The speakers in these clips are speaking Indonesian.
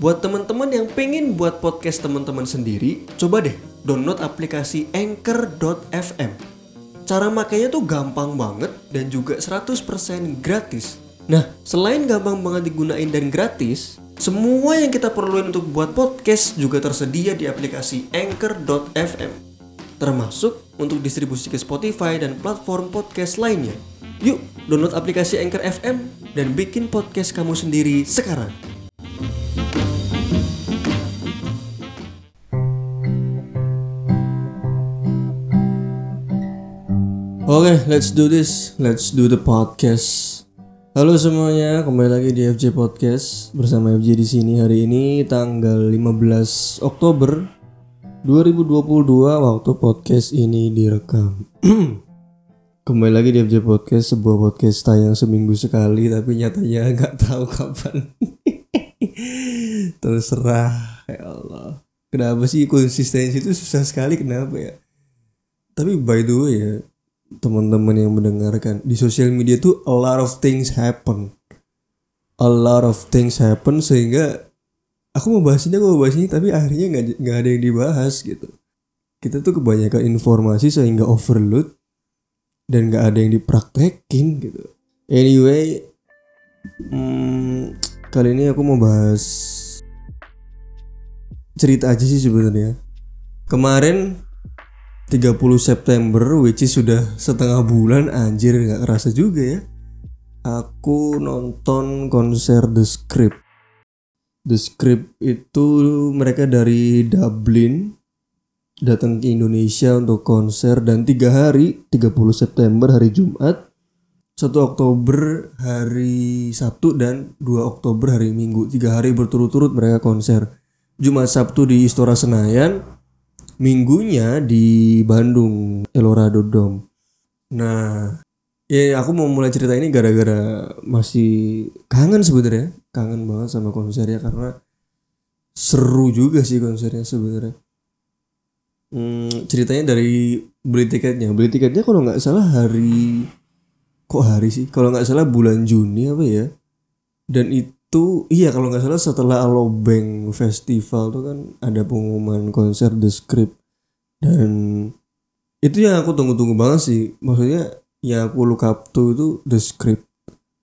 Buat teman-teman yang pengen buat podcast teman-teman sendiri, coba deh download aplikasi Anchor.fm. Cara makainya tuh gampang banget dan juga 100% gratis. Nah, selain gampang banget digunain dan gratis, semua yang kita perluin untuk buat podcast juga tersedia di aplikasi Anchor.fm. Termasuk untuk distribusi ke Spotify dan platform podcast lainnya. Yuk, download aplikasi Anchor FM dan bikin podcast kamu sendiri sekarang. Oke, okay, let's do this. Let's do the podcast. Halo semuanya, kembali lagi di FJ Podcast bersama FJ di sini hari ini tanggal 15 Oktober 2022 waktu podcast ini direkam. kembali lagi di FJ Podcast, sebuah podcast tayang seminggu sekali tapi nyatanya nggak tahu kapan. Terserah, ya Allah. Kenapa sih konsistensi itu susah sekali kenapa ya? Tapi by the way ya, teman-teman yang mendengarkan di sosial media tuh a lot of things happen. A lot of things happen sehingga aku mau bahas ini aku mau bahas ini tapi akhirnya nggak nggak ada yang dibahas gitu. Kita tuh kebanyakan informasi sehingga overload dan nggak ada yang dipraktekin gitu. Anyway hmm, kali ini aku mau bahas cerita aja sih sebenarnya. Kemarin 30 September which is sudah setengah bulan anjir nggak kerasa juga ya. Aku nonton konser The Script. The Script itu mereka dari Dublin datang ke Indonesia untuk konser dan tiga hari 30 September hari Jumat 1 Oktober hari Sabtu dan 2 Oktober hari Minggu. Tiga hari berturut-turut mereka konser. Jumat Sabtu di Istora Senayan minggunya di Bandung Elorado Dome. Nah, ya aku mau mulai cerita ini gara-gara masih kangen sebenarnya, kangen banget sama konsernya karena seru juga sih konsernya sebenarnya. Hmm, ceritanya dari beli tiketnya, beli tiketnya kalau nggak salah hari kok hari sih? Kalau nggak salah bulan Juni apa ya? Dan itu itu iya kalau nggak salah setelah Alobank Festival tuh kan ada pengumuman konser The Script. Dan itu yang aku tunggu-tunggu banget sih. Maksudnya yang aku look up to itu The Script.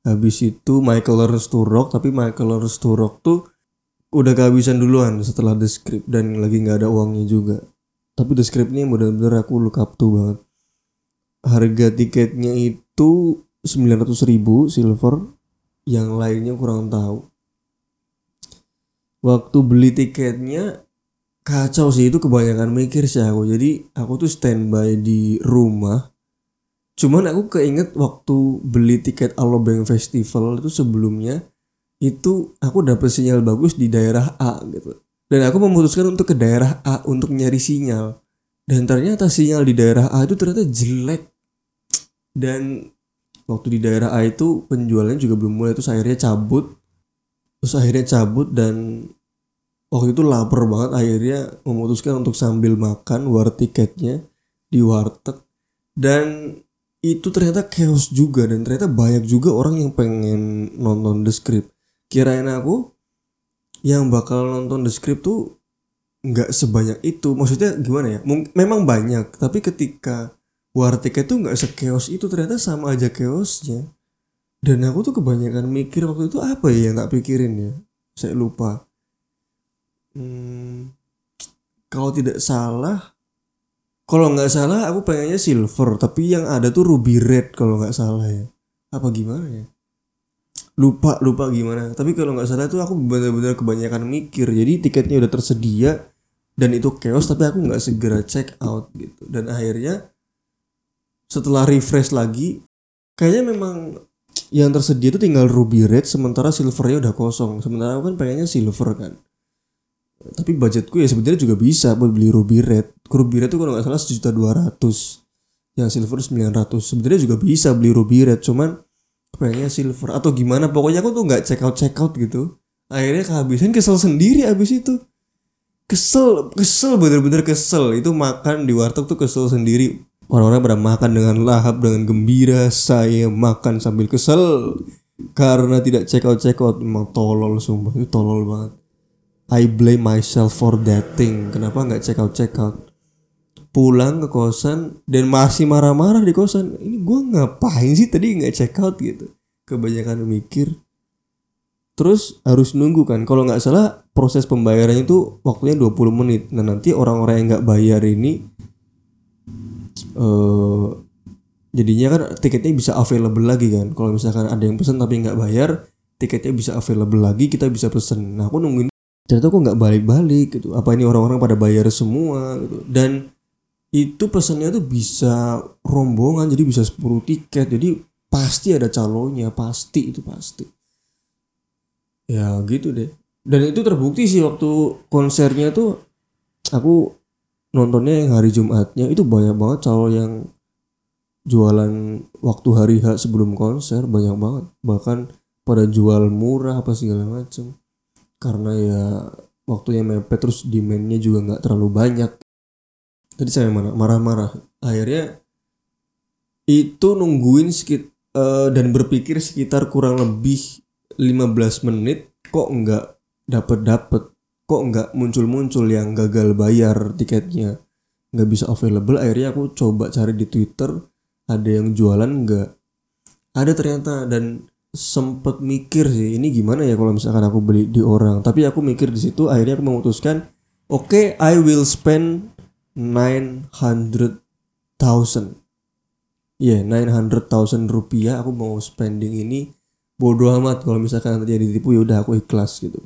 Habis itu Michael Learns to Rock tapi Michael Learns to Rock tuh udah kehabisan duluan setelah The Script dan lagi nggak ada uangnya juga. Tapi The Script ini benar-benar aku look up to banget. Harga tiketnya itu 900 ribu silver yang lainnya kurang tahu. Waktu beli tiketnya kacau sih itu kebanyakan mikir sih aku. Jadi aku tuh standby di rumah. Cuman aku keinget waktu beli tiket Alobank Festival itu sebelumnya itu aku dapet sinyal bagus di daerah A gitu. Dan aku memutuskan untuk ke daerah A untuk nyari sinyal. Dan ternyata sinyal di daerah A itu ternyata jelek. Dan waktu di daerah A itu penjualannya juga belum mulai terus akhirnya cabut. Terus akhirnya cabut dan waktu itu lapar banget akhirnya memutuskan untuk sambil makan war tiketnya di warteg. Dan itu ternyata chaos juga dan ternyata banyak juga orang yang pengen nonton The Script. Kirain aku yang bakal nonton The Script tuh nggak sebanyak itu. Maksudnya gimana ya? Memang banyak tapi ketika war tiket tuh nggak sekeos itu ternyata sama aja chaosnya. Dan aku tuh kebanyakan mikir waktu itu apa ya yang tak pikirin ya? Saya lupa. Hmm, kalau tidak salah kalau nggak salah aku pengennya silver tapi yang ada tuh ruby red kalau nggak salah ya. Apa gimana ya? Lupa lupa gimana. Tapi kalau nggak salah tuh aku benar-benar kebanyakan mikir. Jadi tiketnya udah tersedia dan itu chaos tapi aku nggak segera check out gitu. Dan akhirnya setelah refresh lagi kayaknya memang yang tersedia itu tinggal ruby red sementara silvernya udah kosong. Sementara aku kan pengennya silver kan. Tapi budgetku ya sebenarnya juga bisa buat beli ruby red. Ruby red itu kalau nggak salah sejuta dua ratus. Yang silver sembilan ratus. Sebenarnya juga bisa beli ruby red cuman pengennya silver. Atau gimana pokoknya aku tuh nggak check out check out gitu. Akhirnya kehabisan kesel sendiri abis itu. Kesel kesel bener-bener kesel. Itu makan di warteg tuh kesel sendiri Orang-orang pada makan dengan lahap, dengan gembira. Saya makan sambil kesel. Karena tidak check out check out. Memang tolol sumpah. Itu tolol banget. I blame myself for that thing kenapa nggak check out check out pulang ke kosan dan masih marah-marah di kosan ini gue ngapain sih tadi nggak check out gitu kebanyakan mikir terus harus nunggu kan kalau nggak salah proses pembayaran itu waktunya 20 menit nah nanti orang-orang yang nggak bayar ini eh jadinya kan tiketnya bisa available lagi kan. Kalau misalkan ada yang pesen tapi nggak bayar tiketnya bisa available lagi kita bisa pesen. Nah aku nungguin ternyata kok nggak balik-balik gitu. Apa ini orang-orang pada bayar semua gitu. Dan itu pesannya tuh bisa rombongan jadi bisa 10 tiket. Jadi pasti ada calonnya pasti itu pasti. Ya gitu deh. Dan itu terbukti sih waktu konsernya tuh aku nontonnya yang hari Jumatnya itu banyak banget calon yang jualan waktu hari H sebelum konser banyak banget. Bahkan pada jual murah apa segala macem. Karena ya waktunya mepet terus demandnya juga nggak terlalu banyak. Tadi saya mana marah-marah. Akhirnya itu nungguin sekit eh, dan berpikir sekitar kurang lebih 15 menit kok nggak dapet dapet kok nggak muncul-muncul yang gagal bayar tiketnya? Nggak bisa available? Akhirnya aku coba cari di Twitter ada yang jualan nggak? Ada ternyata dan sempet mikir sih ini gimana ya kalau misalkan aku beli di orang? Tapi aku mikir di situ akhirnya aku memutuskan oke okay, I will spend 900,000 ya yeah, 900,000 rupiah aku mau spending ini. Bodoh amat kalau misalkan nanti jadi ditipu ya udah aku ikhlas gitu.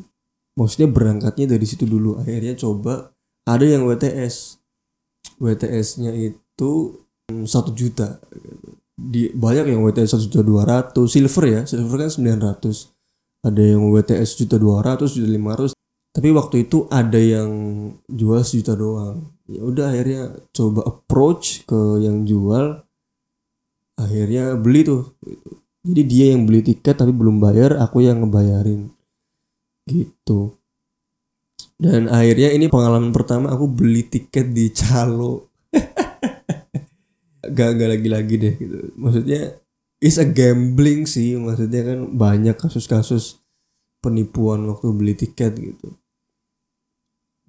Maksudnya berangkatnya dari situ dulu akhirnya coba ada yang WTS WTS-nya itu satu juta. Di banyak yang WTS satu juta dua ratus. Silver ya silver kan 900 ada yang WTS juta dua ratus juta lima ratus. Tapi waktu itu ada yang jual sejuta doang. Ya udah akhirnya coba approach ke yang jual. Akhirnya beli tuh. Jadi dia yang beli tiket tapi belum bayar aku yang ngebayarin. Gitu. Dan akhirnya ini pengalaman pertama aku beli tiket di calo gak gak lagi lagi deh gitu. Maksudnya is a gambling sih. Maksudnya kan banyak kasus-kasus penipuan waktu beli tiket gitu.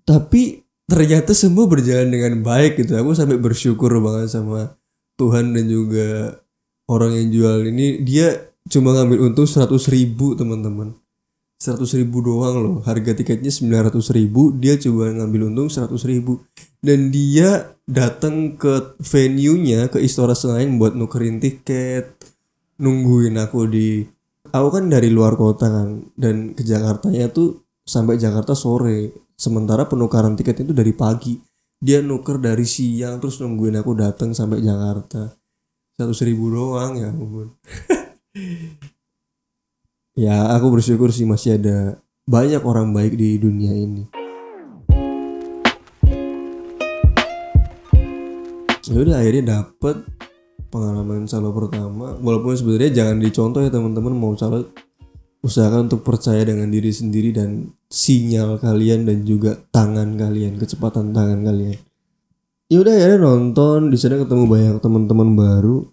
Tapi ternyata semua berjalan dengan baik gitu. Aku sampai bersyukur banget sama Tuhan dan juga orang yang jual ini. Dia cuma ngambil untung 100 ribu teman-teman 100 ribu doang loh. Harga tiketnya 900 ribu dia coba ngambil untung 100 ribu. Dan dia datang ke venue-nya ke Istora Senayan buat nukerin tiket. Nungguin aku di aku kan dari luar kota kan dan ke Jakartanya tuh sampai Jakarta sore. Sementara penukaran tiket itu dari pagi. Dia nuker dari siang terus nungguin aku datang sampai Jakarta. satu ribu doang ya ampun ya aku bersyukur sih masih ada banyak orang baik di dunia ini. Ya udah akhirnya dapet pengalaman calo pertama. Walaupun sebenarnya jangan dicontoh ya teman-teman mau calo usahakan untuk percaya dengan diri sendiri dan sinyal kalian dan juga tangan kalian kecepatan tangan kalian. Ya udah ya nonton. Di sana ketemu banyak teman-teman baru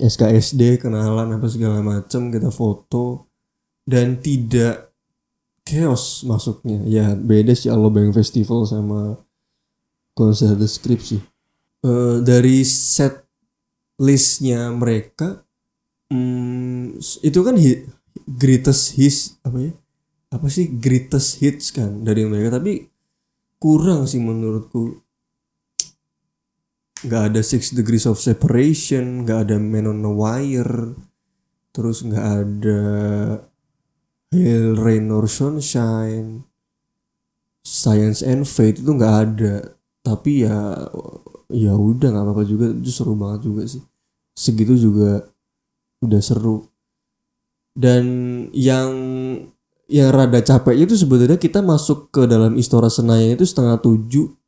SKSD kenalan apa segala macam kita foto dan tidak chaos masuknya. Ya beda sih Allah Bank Festival sama konser sih. Uh, dari set listnya mereka hmm, itu kan hit, greatest hits apa ya? Apa sih greatest hits kan dari mereka tapi kurang sih menurutku nggak ada six degrees of separation nggak ada man on the wire terus nggak ada hail rain or sunshine science and fate itu nggak ada. Tapi ya ya udah nggak apa-apa juga itu seru banget juga sih. Segitu juga udah seru. Dan yang yang rada capek itu sebenarnya kita masuk ke dalam Istora Senayan itu setengah tujuh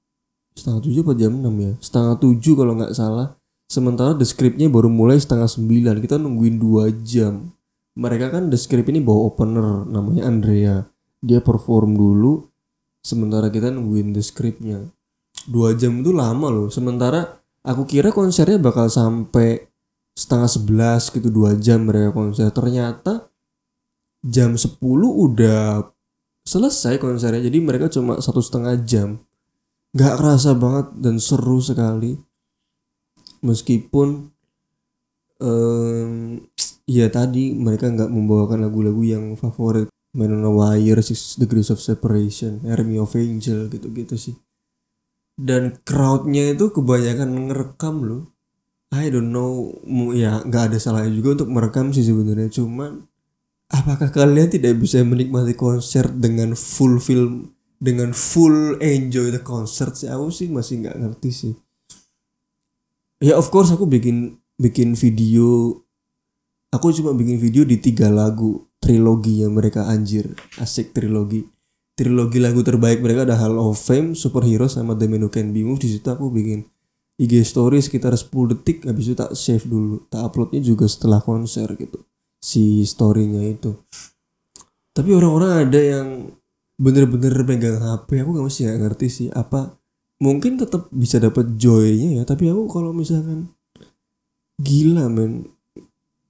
setengah tujuh apa jam enam ya? Setengah tujuh kalau nggak salah. Sementara the scriptnya baru mulai setengah sembilan. Kita nungguin dua jam. Mereka kan the script ini bawa opener namanya Andrea. Dia perform dulu. Sementara kita nungguin the scriptnya dua jam itu lama loh. Sementara aku kira konsernya bakal sampai setengah sebelas gitu dua jam mereka konser. Ternyata jam sepuluh udah selesai konsernya. Jadi mereka cuma satu setengah jam nggak kerasa banget dan seru sekali meskipun um, ya tadi mereka nggak membawakan lagu-lagu yang favorit Man on a Wire, Six Degrees of Separation, Army of Angel gitu-gitu sih. Dan crowdnya itu kebanyakan ngerekam loh. I don't know, ya nggak ada salahnya juga untuk merekam sih sebenarnya. Cuman apakah kalian tidak bisa menikmati konser dengan full film, dengan full enjoy the concert sih? Aku sih masih nggak ngerti sih. Ya of course aku bikin bikin video. Aku cuma bikin video di tiga lagu trilogi yang mereka anjir. Asik trilogi. Trilogi lagu terbaik mereka ada Hall of Fame Superhero sama The Man Who Can Be Moved. Di situ aku bikin IG story sekitar 10 detik habis itu tak save dulu. Tak uploadnya juga setelah konser gitu si storynya itu. Tapi orang-orang ada yang bener-bener pegang HP aku gak masih gak ngerti sih. Apa mungkin tetap bisa dapat joynya ya tapi aku kalau misalkan gila men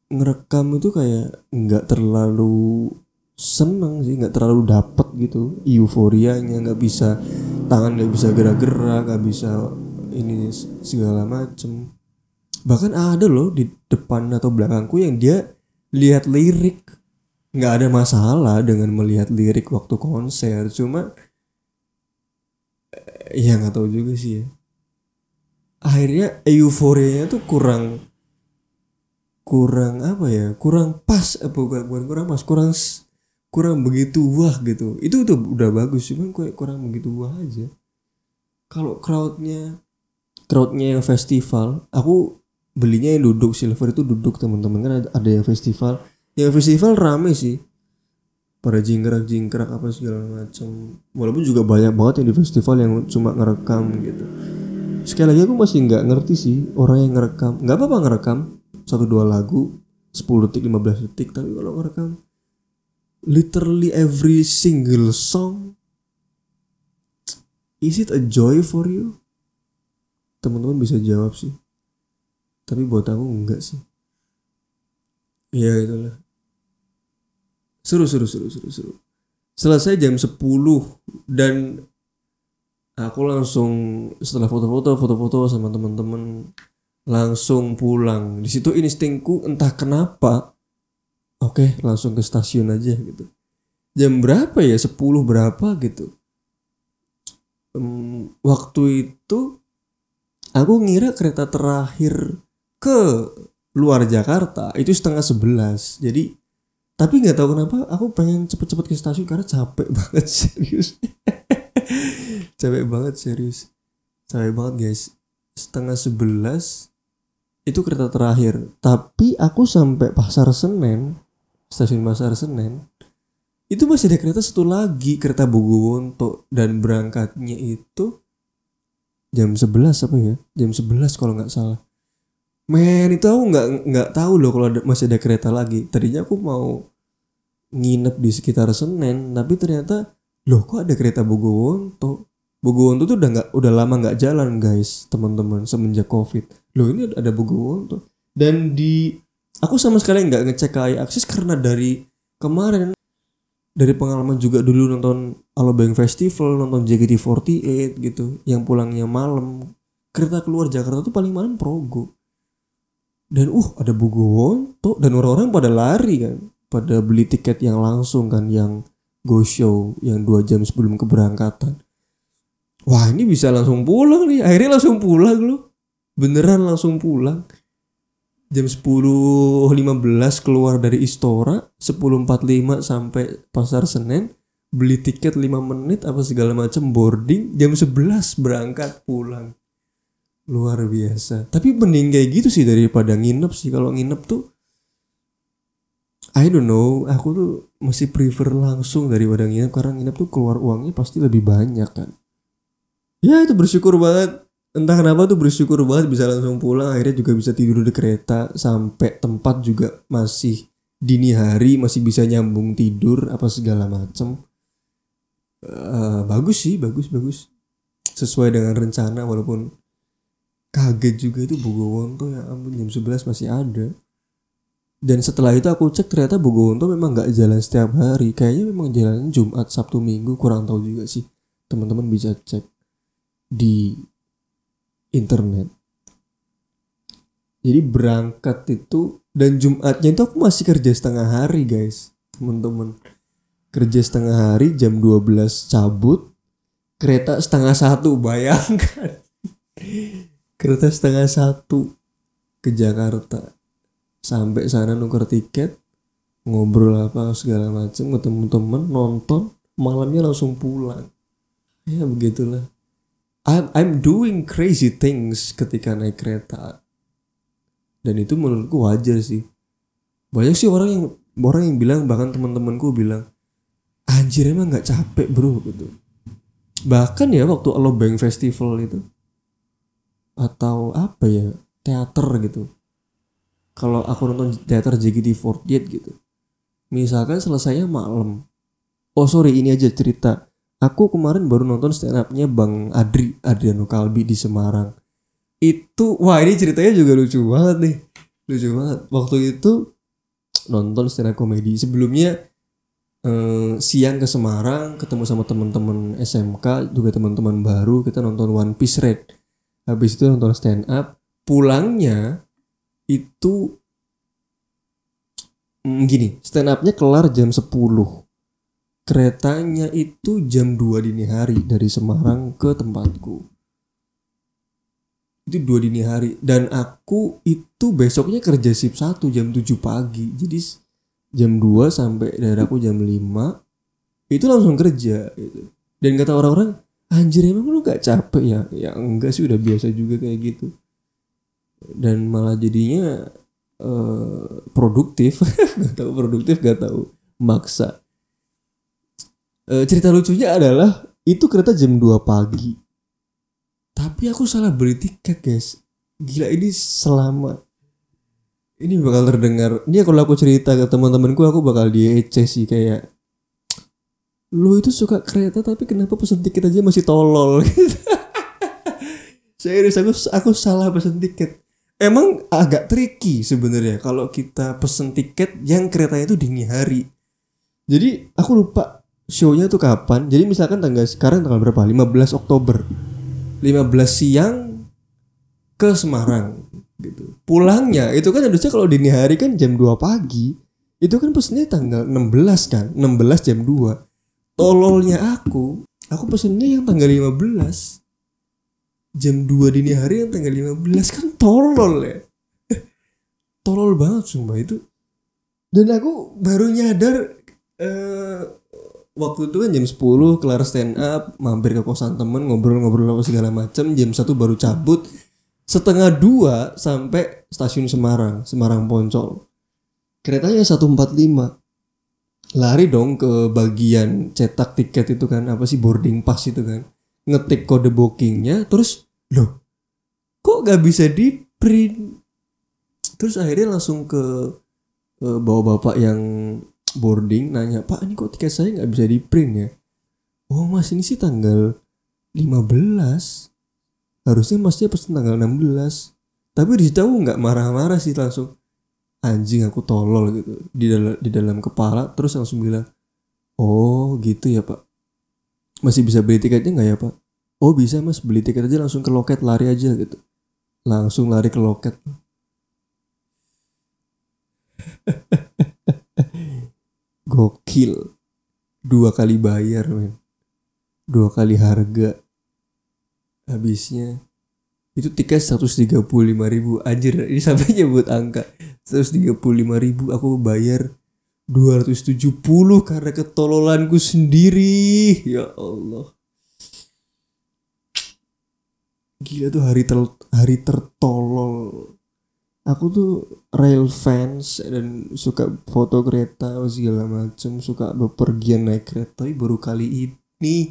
ngerekam itu kayak nggak terlalu seneng sih nggak terlalu dapet gitu euforianya nggak bisa tangan nggak bisa gerak-gerak nggak bisa ini segala macem. Bahkan ada loh di depan atau belakangku yang dia lihat lirik nggak ada masalah dengan melihat lirik waktu konser cuma ya nggak tahu juga sih ya. Akhirnya euforianya tuh kurang kurang apa ya kurang pas apa eh, bukan, bukan kurang pas kurang kurang begitu wah gitu. Itu tuh udah bagus cuman kayak kurang begitu wah aja. Kalau crowdnya crowdnya yang festival aku belinya yang duduk silver itu duduk teman-teman. Kan ada, ada yang festival yang festival rame sih. Pada jingkrak jingkrak apa segala macam. Walaupun juga banyak banget yang di festival yang cuma ngerekam gitu. Sekali lagi aku masih nggak ngerti sih orang yang ngerekam. Nggak apa-apa ngerekam satu dua lagu 10 detik 15 detik tapi kalau ngerekam literally every single song is it a joy for you? Teman-teman bisa jawab sih. Tapi buat aku enggak sih ya itulah seru seru seru seru seru. Selesai jam 10 dan aku langsung setelah foto-foto foto-foto sama teman-teman langsung pulang. Di situ instingku entah kenapa oke langsung ke stasiun aja gitu. Jam berapa ya? 10 berapa gitu. Um, waktu itu aku ngira kereta terakhir ke luar Jakarta itu setengah sebelas. Jadi tapi nggak tahu kenapa aku pengen cepet-cepet ke stasiun karena capek banget serius. Capek banget serius. Capek banget guys. Setengah sebelas itu kereta terakhir. Tapi aku sampai pasar Senen stasiun pasar Senen itu masih ada kereta satu lagi kereta Bogowonto. Dan berangkatnya itu jam 11 apa ya? Jam 11 kalau nggak salah men itu aku nggak nggak tahu loh kalau masih ada kereta lagi. Tadinya aku mau nginep di sekitar Senen tapi ternyata loh kok ada kereta Bogowonto? Bogowonto tuh udah nggak udah lama nggak jalan guys teman-teman semenjak covid. Loh ini ada Bogowonto. Dan di aku sama sekali nggak ngecek KAI akses karena dari kemarin dari pengalaman juga dulu nonton Alobank Festival nonton JKT48 gitu yang pulangnya malam. Kereta keluar Jakarta tuh paling malam Progo dan uh ada Bogowonto dan orang-orang pada lari kan. Pada beli tiket yang langsung kan yang go show yang dua jam sebelum keberangkatan. Wah ini bisa langsung pulang nih. Akhirnya langsung pulang loh. Beneran langsung pulang. Jam 10.15 keluar dari Istora 10.45 sampai pasar Senen beli tiket 5 menit apa segala macam boarding jam 11 berangkat pulang luar biasa. Tapi mending kayak gitu sih daripada nginep sih. Kalau nginep tuh I don't know. Aku tuh masih prefer langsung daripada nginep. Karena nginep tuh keluar uangnya pasti lebih banyak kan. Ya itu bersyukur banget. Entah kenapa tuh bersyukur banget bisa langsung pulang. Akhirnya juga bisa tidur di kereta. Sampai tempat juga masih dini hari masih bisa nyambung tidur apa segala macem. Uh, bagus sih bagus bagus. Sesuai dengan rencana walaupun kaget juga itu tuh ya ampun jam 11 masih ada. Dan setelah itu aku cek ternyata Bogonto memang nggak jalan setiap hari. Kayaknya memang jalan Jumat Sabtu Minggu kurang tahu juga sih. Teman-teman bisa cek di internet. Jadi berangkat itu dan Jumatnya itu aku masih kerja setengah hari guys. Teman-teman kerja setengah hari jam 12 cabut kereta setengah satu bayangkan kereta setengah satu ke Jakarta. Sampai sana nuker tiket ngobrol apa segala macam ketemu temen nonton malamnya langsung pulang. Ya begitulah. I'm, I'm doing crazy things ketika naik kereta. Dan itu menurutku wajar sih. Banyak sih orang yang orang yang bilang bahkan teman-temanku bilang anjir emang nggak capek bro gitu. Bahkan ya waktu Alobank Festival itu atau apa ya teater gitu. Kalau aku nonton teater JKT48 gitu. Misalkan selesainya malam. Oh sorry ini aja cerita. Aku kemarin baru nonton stand upnya Bang Adri Adriano Kalbi di Semarang. Itu wah ini ceritanya juga lucu banget nih. Lucu banget. Waktu itu nonton stand up komedi. Sebelumnya eh, siang ke Semarang ketemu sama teman-teman SMK juga teman-teman baru kita nonton One Piece Red habis itu nonton stand up pulangnya itu mm, gini stand upnya kelar jam 10 keretanya itu jam 2 dini hari dari Semarang ke tempatku. Itu dua dini hari. Dan aku itu besoknya kerja sip 1 jam 7 pagi. Jadi jam 2 sampai daerahku jam 5 itu langsung kerja gitu. dan kata orang-orang anjir emang lu gak capek ya? Ya enggak sih udah biasa juga kayak gitu. Dan malah jadinya uh, produktif. Gak tahu produktif gak tahu maksa. Uh, cerita lucunya adalah itu kereta jam 2 pagi. Tapi aku salah beli tiket guys. Gila ini selama. Ini bakal terdengar. Ini kalau aku cerita ke teman-temanku aku bakal diece sih kayak lo itu suka kereta tapi kenapa pesen tiket aja masih tolol? Serius aku aku salah pesen tiket. Emang agak tricky sebenarnya kalau kita pesen tiket yang keretanya itu dini hari. Jadi aku lupa shownya tuh kapan. Jadi misalkan tanggal sekarang tanggal berapa? 15 Oktober. 15 siang ke Semarang gitu. Pulangnya itu kan harusnya kalau dini hari kan jam 2 pagi. Itu kan pesennya tanggal 16 kan, 16 jam 2. Tololnya aku, aku pesennya yang tanggal 15. Jam 2 dini hari yang tanggal 15 kan tolol ya. tolol banget sumpah itu. Dan aku baru nyadar eh waktu itu kan jam 10 kelar stand up mampir ke kosan temen ngobrol-ngobrol apa segala macem jam satu baru cabut setengah dua sampai stasiun Semarang Semarang Poncol keretanya 145 lari dong ke bagian cetak tiket itu kan apa sih boarding pass itu kan. Ngetik kode bookingnya terus loh kok gak bisa di print? Terus akhirnya langsung ke, ke bawa bapak yang boarding nanya pak ini kok tiket saya nggak bisa di print ya? Oh mas ini sih tanggal 15 harusnya masnya pesen tanggal 16 tapi di situ aku nggak marah-marah sih langsung anjing aku tolol gitu di dalam di dalam kepala terus langsung bilang oh gitu ya pak. Masih bisa beli tiketnya nggak ya pak? Oh bisa mas beli tiket aja langsung ke loket lari aja gitu. Langsung lari ke loket. Gokil. Dua kali bayar men. Dua kali harga. Habisnya. Itu tiket 135 ribu. Anjir ini sampai nyebut angka 135 ribu aku bayar 270 karena ketololanku sendiri. Ya Allah. Gila tuh hari ter hari tertolol. Aku tuh rail fans dan suka foto kereta segala macam suka bepergian naik kereta tapi baru kali ini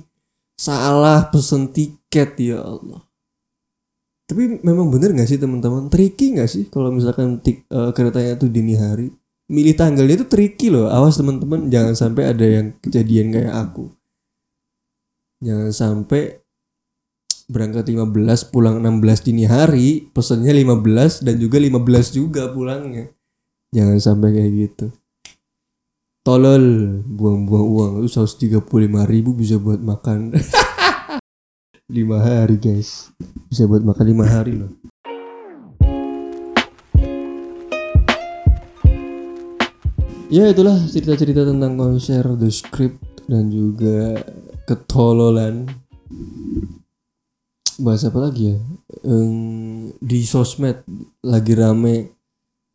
salah pesen tiket ya Allah tapi memang bener gak sih teman-teman? Tricky gak sih kalau misalkan tik, uh, keretanya tuh dini hari? Milih tanggalnya itu tricky loh. Awas teman-teman jangan sampai ada yang kejadian kayak aku. Jangan sampai berangkat 15 pulang 16 dini hari pesennya 15 dan juga 15 juga pulangnya. Jangan sampai kayak gitu. Tolol buang-buang uang itu 135 ribu bisa buat makan lima hari guys. Bisa buat makan lima hari loh. Ya itulah cerita-cerita tentang konser The Script dan juga ketololan. Bahas apa lagi ya? Em, di sosmed lagi rame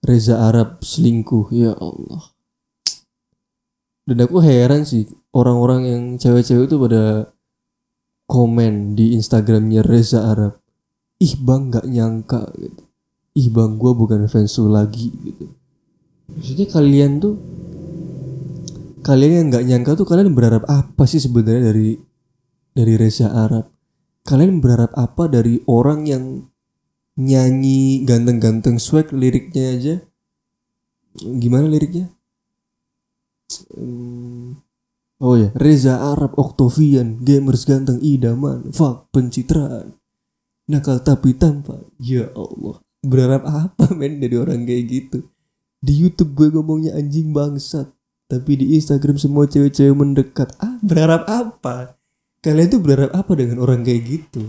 Reza Arab selingkuh. Ya Allah. Dan aku heran sih orang-orang yang cewek-cewek itu pada komen di Instagramnya Reza Arab ih bang nggak nyangka gitu. Ih bang gue bukan fans lu lagi gitu. Maksudnya kalian tuh kalian yang nggak nyangka tuh kalian berharap apa sih sebenarnya dari dari Reza Arab? Kalian berharap apa dari orang yang nyanyi ganteng-ganteng swag liriknya aja? Gimana liriknya? Hmm, oh ya Reza Arab Octavian gamers ganteng idaman fuck pencitraan nakal tapi tampan ya Allah. Berharap apa men dari orang kayak gitu? Di YouTube gue ngomongnya anjing bangsat tapi di Instagram semua cewek-cewek mendekat. Ah berharap apa? Kalian tuh berharap apa dengan orang kayak gitu?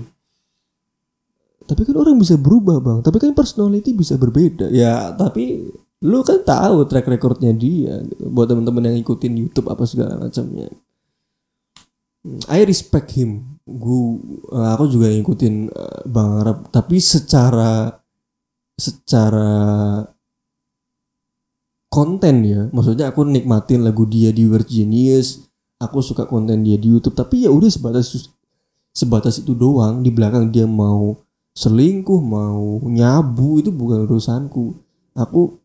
Tapi kan orang bisa berubah bang. Tapi kan personality bisa berbeda. Ya tapi lu kan tahu track recordnya dia gitu. buat teman-teman yang ikutin YouTube apa segala macamnya. Hmm, I respect him. Gue aku juga ngikutin eh, Bang Arab. Tapi secara secara konten ya maksudnya aku nikmatin lagu dia di Weird Genius aku suka konten dia di YouTube. Tapi ya udah sebatas sebatas itu doang. Di belakang dia mau selingkuh mau nyabu itu bukan urusanku. Aku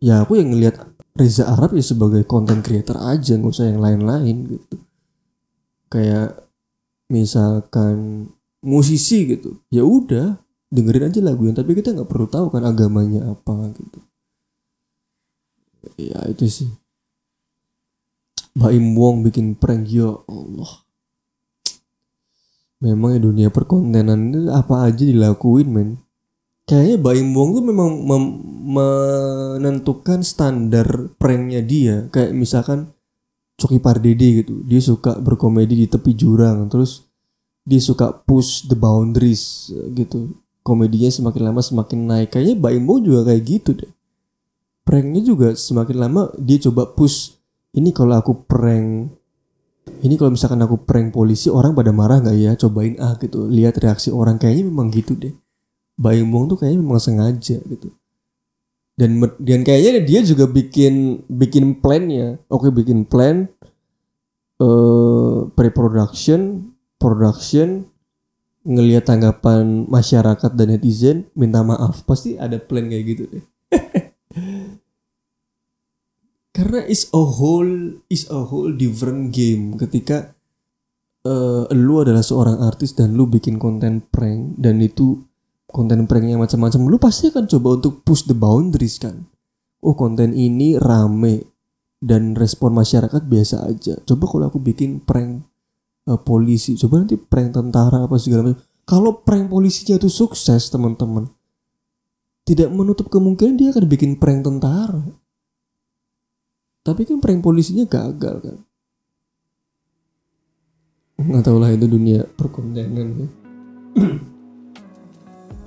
ya aku yang ngelihat Reza Arab ya sebagai content creator aja nggak usah yang lain-lain gitu. Kayak misalkan musisi gitu ya udah dengerin aja lagu yang tapi kita nggak perlu tahu kan agamanya apa gitu. Ya itu sih. Baim Wong bikin prank ya Allah. Memang ya dunia perkontenan apa aja dilakuin men kayaknya Baim Wong tuh memang mem- menentukan standar pranknya dia. Kayak misalkan Coki Pardede gitu. Dia suka berkomedi di tepi jurang. Terus dia suka push the boundaries gitu. Komedinya semakin lama semakin naik. Kayaknya Baim Wong juga kayak gitu deh. Pranknya juga semakin lama dia coba push ini kalau aku prank ini kalau misalkan aku prank polisi orang pada marah nggak ya? Cobain ah gitu. Lihat reaksi orang. Kayaknya memang gitu deh Baim Wong tuh kayaknya memang sengaja gitu. Dan dan kayaknya dia juga bikin bikin plannya. Oke bikin plan eh pre-production production ngelihat tanggapan masyarakat dan netizen minta maaf. Pasti ada plan kayak gitu deh. Karena is a whole is a whole different game ketika eh lu adalah seorang artis dan lu bikin konten prank dan itu konten pranknya macam-macam lu pasti akan coba untuk push the boundaries kan? Oh konten ini rame dan respon masyarakat biasa aja. Coba kalau aku bikin prank eh, polisi coba nanti prank tentara apa segala macam. Kalau prank polisinya itu sukses teman-teman tidak menutup kemungkinan dia akan bikin prank tentara. Tapi kan prank polisinya gagal kan? Nggak tahu lah itu dunia perkontenan ya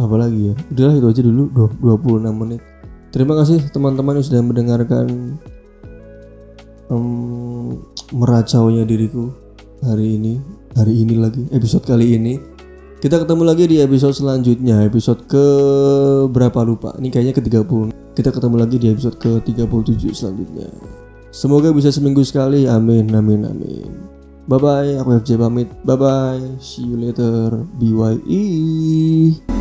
apalagi ya? Udahlah itu aja dulu Duh, 26 menit. Terima kasih teman-teman yang sudah mendengarkan em, meracaunya diriku hari ini hari ini lagi episode kali ini. Kita ketemu lagi di episode selanjutnya episode ke berapa lupa? Ini kayaknya ke 30 kita ketemu lagi di episode ke 37 selanjutnya. Semoga bisa seminggu sekali amin amin amin. Bye bye aku FJ pamit. Bye bye see you later BYE